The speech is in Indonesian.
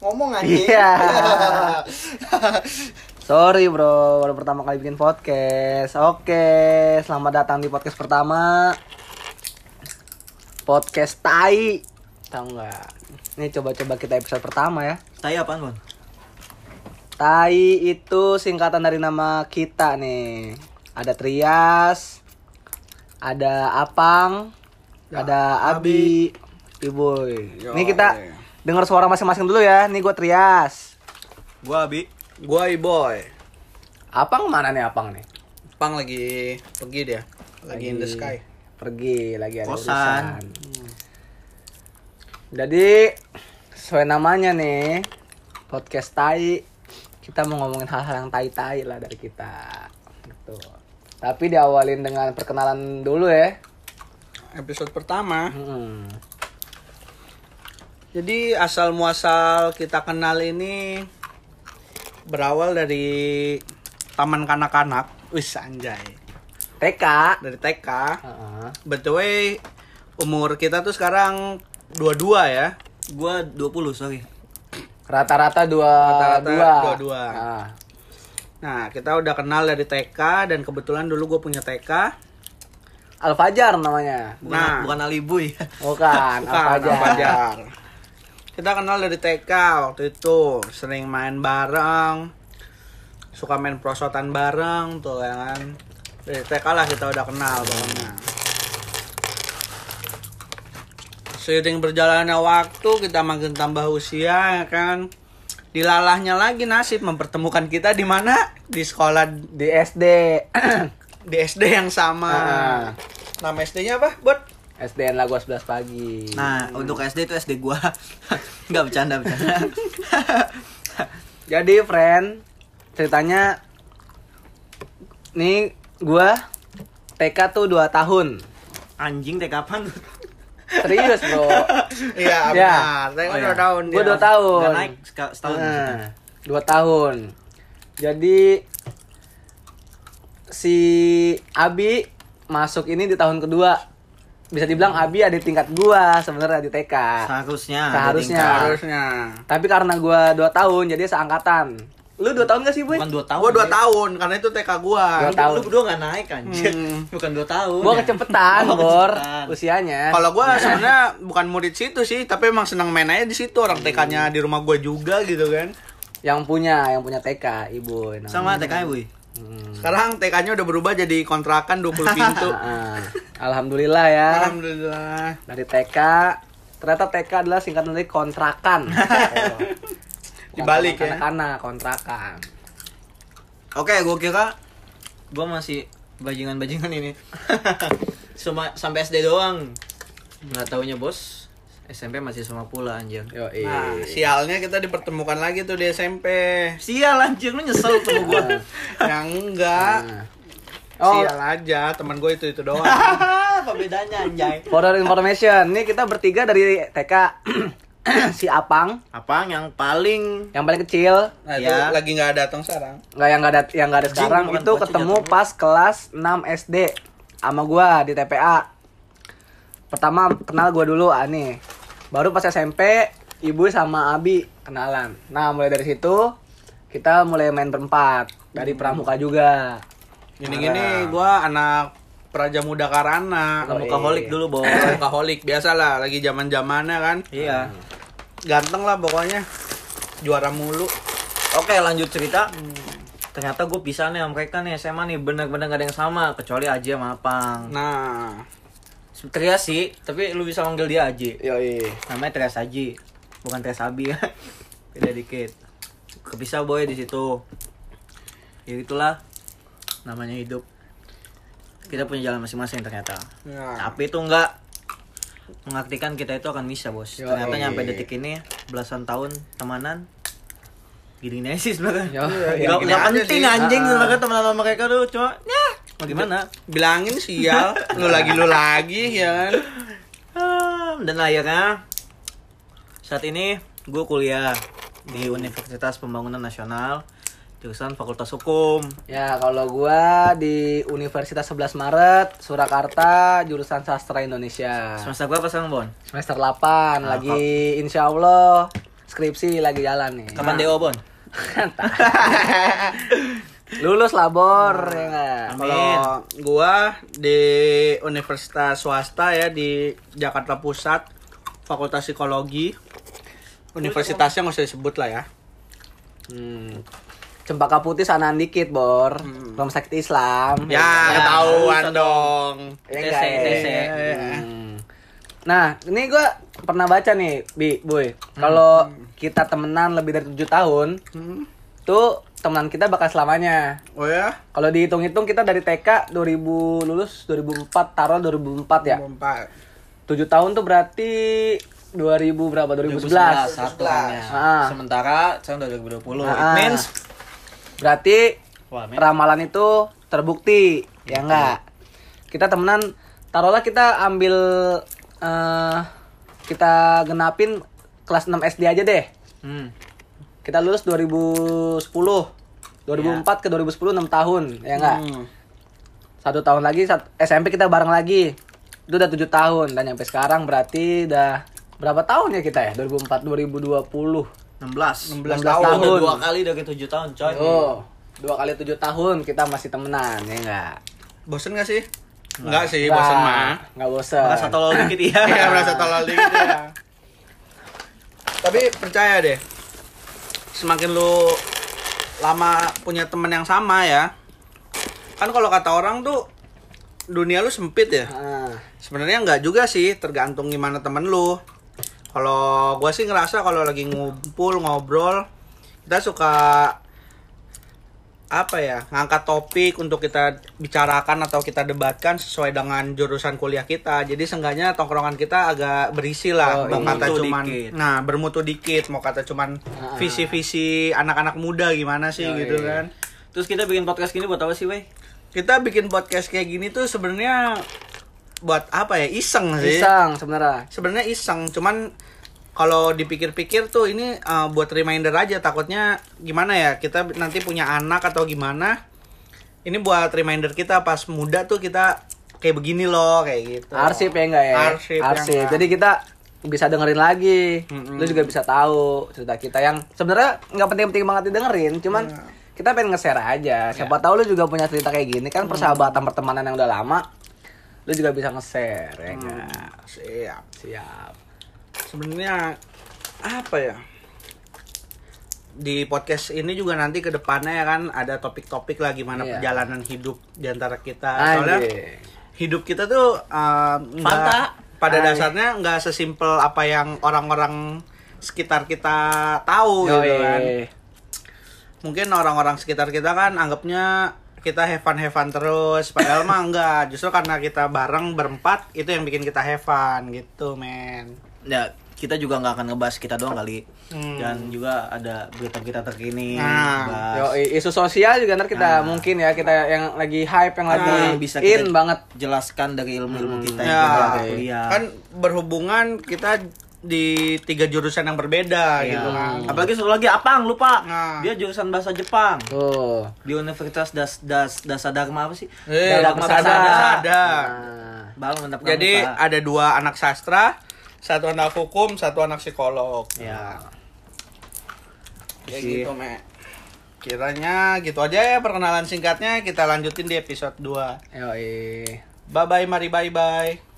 ngomong anjing. Iya. Sorry bro, baru pertama kali bikin podcast. Oke, selamat datang di podcast pertama. Podcast Tai. Tahu nggak? Ini coba-coba kita episode pertama ya. Tai apaan, Bon? Tai itu singkatan dari nama kita nih. Ada Trias, ada Apang, ada Abi, Iboy. Yo, Ini kita. Dengar suara masing-masing dulu ya. Nih gue Trias. Gua Abi. Gua boy. Apang mana nih Apang nih? Pang lagi pergi dia. Lagi, in the sky. Pergi lagi ada Kosan. urusan. Jadi sesuai namanya nih podcast tai kita mau ngomongin hal-hal yang tai-tai lah dari kita. Gitu. Tapi diawalin dengan perkenalan dulu ya. Episode pertama. Hmm. Jadi asal muasal kita kenal ini berawal dari taman kanak-kanak. Wis anjay. TK. Dari TK. Heeh. By the way, umur kita tuh sekarang 22 ya. Gua 20, sorry. Rata-rata dua Rata-rata dua. dua-dua. Ah. Nah, kita udah kenal dari TK dan kebetulan dulu gue punya TK. Al Fajar namanya. Bukan, Nah. bukan Alibuy. Bukan, Al Bukan, Fajar. Al Fajar. Kita kenal dari TK waktu itu, sering main bareng, suka main prosotan bareng tuh ya kan. Dari TK lah kita udah kenal pokoknya. Seiring berjalannya waktu, kita makin tambah usia ya kan. Dilalahnya lagi nasib mempertemukan kita di mana? Di sekolah Di SD. di SD yang sama. Ah. Nama SD-nya apa, Bot? SDN Lagu 11 pagi. Nah, untuk SD itu SD gua. Enggak bercanda, bercanda. Jadi friend, ceritanya nih gua TK tuh 2 tahun. Anjing teh kapan? Serius, Bro. Iya, Ya. benar. Saya Oh, dua iya. tahun Gua dia. 2 tahun. Enggak naik setahun. Nah, 2 tahun. Jadi si Abi masuk ini di tahun kedua. Bisa dibilang Abi ada di tingkat gua sebenarnya di TK. Seharusnya. Seharusnya. tingkat. Harusnya. Tapi karena gua 2 tahun jadi seangkatan. Lu 2 tahun gak sih, Boy? Bukan 2 tahun. Gua dua Dik. tahun karena itu TK gua. Dua Lu- tahun. Lu berdua enggak naik anjir. Hmm. Bukan 2 tahun. Gua ya. kecepetan, Oh, Bor. kecepetan. Usianya. Kalau gua sebenarnya bukan murid situ sih, tapi emang senang main aja di situ. Orang TK-nya di rumah gua juga gitu kan. yang punya yang punya TK ibu. Sama TK, Boy. Hmm. Sekarang TK-nya udah berubah jadi kontrakan 20 pintu. Ah, alhamdulillah ya Alhamdulillah. dari TK ternyata TK adalah singkatan dari kontrakan Oh. Dibalik ya. anak kontrakan Oke, gua kira gua masih bajingan-bajingan ini. Cuma sampai SD doang. Nggak taunya bos, SMP masih sama pula anjir. yo Nah, sialnya kita dipertemukan lagi tuh di SMP. Sial anjir lu nyesel sama gua. Yang enggak. Nah. oh Sial aja, teman gue itu itu doang. Apa bedanya anjay? for information nih kita bertiga dari TK si Apang Apa yang paling yang paling kecil Nah, itu Ya. lagi nggak datang sekarang. nggak yang nggak ada yang nggak ada sekarang itu ketemu jatuh. pas kelas 6 SD sama gua di TPA pertama kenal gua dulu ah, nih baru pas SMP ibu sama Abi kenalan nah mulai dari situ kita mulai main berempat dari pramuka juga Gini-gini gua anak Praja Muda Karana. muka holik dulu, Bos. Kaholik biasa lah, lagi zaman zamannya kan. Iya. Ganteng lah pokoknya. Juara mulu. Oke, lanjut cerita. Ternyata gue pisah nih sama mereka nih SMA nih bener-bener gak ada yang sama kecuali Aji sama Apang. Nah, Trias sih, tapi lu bisa manggil dia Aji. yoi Namanya Trias Aji, bukan Trias Abi ya. Beda dikit. Kepisah boy di situ. Ya itulah namanya hidup. Kita punya jalan masing-masing ternyata. ya. Tapi itu enggak mengartikan kita itu akan bisa bos. Yo, Ternyata iya. nyampe detik ini belasan tahun temanan gini-gini aja sih sebenarnya. Yo, Nggak gini nggak aja penting anjing Ah. sebenarnya teman sama mereka tuh cuma ya gimana. bilangin sial, lu lagi lu lagi ya kan. Ah, Dan akhirnya saat ini gue kuliah di Universitas Pembangunan Nasional jurusan Fakultas Hukum. ya kalau gua di Universitas 11 Maret Surakarta jurusan sastra Indonesia Semester berapa sekarang Bon? semester 8 lagi insya Allah skripsi lagi jalan nih. Kapan DO, Bon? Lulus lah bor ya? Kalau gua di universitas swasta ya di Jakarta Pusat, Fakultas Psikologi. Universitasnya nggak usah disebut lah ya. Hmm. Cempaka putih sanaan dikit bor. Rumah sakit Islam. Ya, ketahuan dong. Ya TC, enggak ya? Hmm. Nah, ini gua pernah baca nih, Bi, Boy. Kalau kita temenan lebih dari tujuh tahun, Hmm. Tuh temenan kita bakal selamanya. Oh ya? Kalau dihitung-hitung kita dari TK 2000 lulus 2004 taruh 2004 ya. Empat. 7 tahun tuh berarti 2000 berapa? 2011. satu tahunnya. Ah. Sementara tahun 2020. It Ah. means Berarti Wah, men. ramalan itu terbukti, ya enggak? Kita temenan taruhlah kita ambil eh kita genapin kelas 6 SD aja deh. Hmm. Kita lulus 2010. 2004 ke 2010 6 tahun, ya enggak? Hmm. Satu tahun lagi sat- SMP kita bareng lagi. Itu udah 7 tahun dan sampai sekarang berarti udah berapa tahun ya kita ya? 2004 2020. 16. 16 tahun. Udah dua kali udah ke 7 tahun, coy. Oh, dua kali tujuh tahun kita masih temenan, ya enggak? Bosen gak sih? Enggak sih, bosen mah. Enggak bosen. Merasa tolol dikit ya. Iya, merasa tolol dikit ya. Tapi percaya deh, semakin lu lama punya temen yang sama ya, kan kalau kata orang tuh dunia lu sempit ya. Ah, Sebenarnya nggak juga sih, tergantung gimana temen lu. Kalau gua sih ngerasa kalau lagi ngumpul ngobrol, kita suka apa ya ngangkat topik untuk kita bicarakan atau kita debatkan sesuai dengan jurusan kuliah kita jadi seenggaknya tongkrongan kita agak berisi lah Oh, mau iya. kata Bermutu cuman dikit. nah bermutu dikit mau kata cuman visi-visi anak-anak muda gimana sih gitu iya. kan Terus kita bikin podcast gini buat apa sih, Wey? kita bikin podcast kayak gini tuh sebenarnya buat apa ya iseng sih Iseng sebenarnya. sebenarnya iseng cuman kalau dipikir-pikir tuh ini uh, buat reminder aja takutnya gimana ya kita nanti punya anak atau gimana ini buat reminder kita pas muda tuh kita kayak begini loh kayak gitu Arsip ya enggak ya? Arsip ya enggak. Jadi kita bisa dengerin lagi. Mm-mm. Lu juga bisa tahu cerita kita yang sebenarnya nggak penting-penting banget didengerin, cuman Iya. kita pengen nge-share aja. Siapa tahu lu juga punya cerita kayak gini kan persahabatan pertemanan yang udah lama. Lu juga bisa nge-share ya? Hmm, siap Siap. Sebenarnya apa ya di podcast ini juga nanti ke depannya ya kan ada topik-topik lah gimana Iya. perjalanan hidup di antara kita soalnya Anjir. hidup kita tuh uh, nggak- Fanta. pada Ay. dasarnya nggak sesimpel apa yang orang-orang sekitar kita tahu gitu Yoi. kan mungkin orang-orang sekitar kita kan anggapnya kita have fun have fun terus padahal mah enggak justru karena kita bareng berempat itu yang bikin kita have fun gitu men Ya, kita juga nggak akan ngebahas kita doang kali. Hmm. Dan juga ada berita-berita terkini. Nah, bahas. Yo, isu sosial juga ntar kita Nah. mungkin ya kita yang lagi hype yang lagi Nah, bisa in kita banget. jelaskan dari ilmu-ilmu kita yang ya kita kuliah. kan berhubungan kita di tiga jurusan yang berbeda Iya. gitu kan Apalagi satu lagi Apang lupa. Nah. Dia jurusan bahasa Jepang. Tuh. Di Universitas Das Das Dasadharma apa sih? Eh, Dharma. Persada. Persada. Nah, Bang Jadi ada dua anak sastra, satu anak hukum, satu anak psikolog. ya. Ya Sih. gitu, Me. Kiranya gitu aja ya perkenalan singkatnya kita lanjutin di episode 2. yoi. Bye bye, mari bye bye.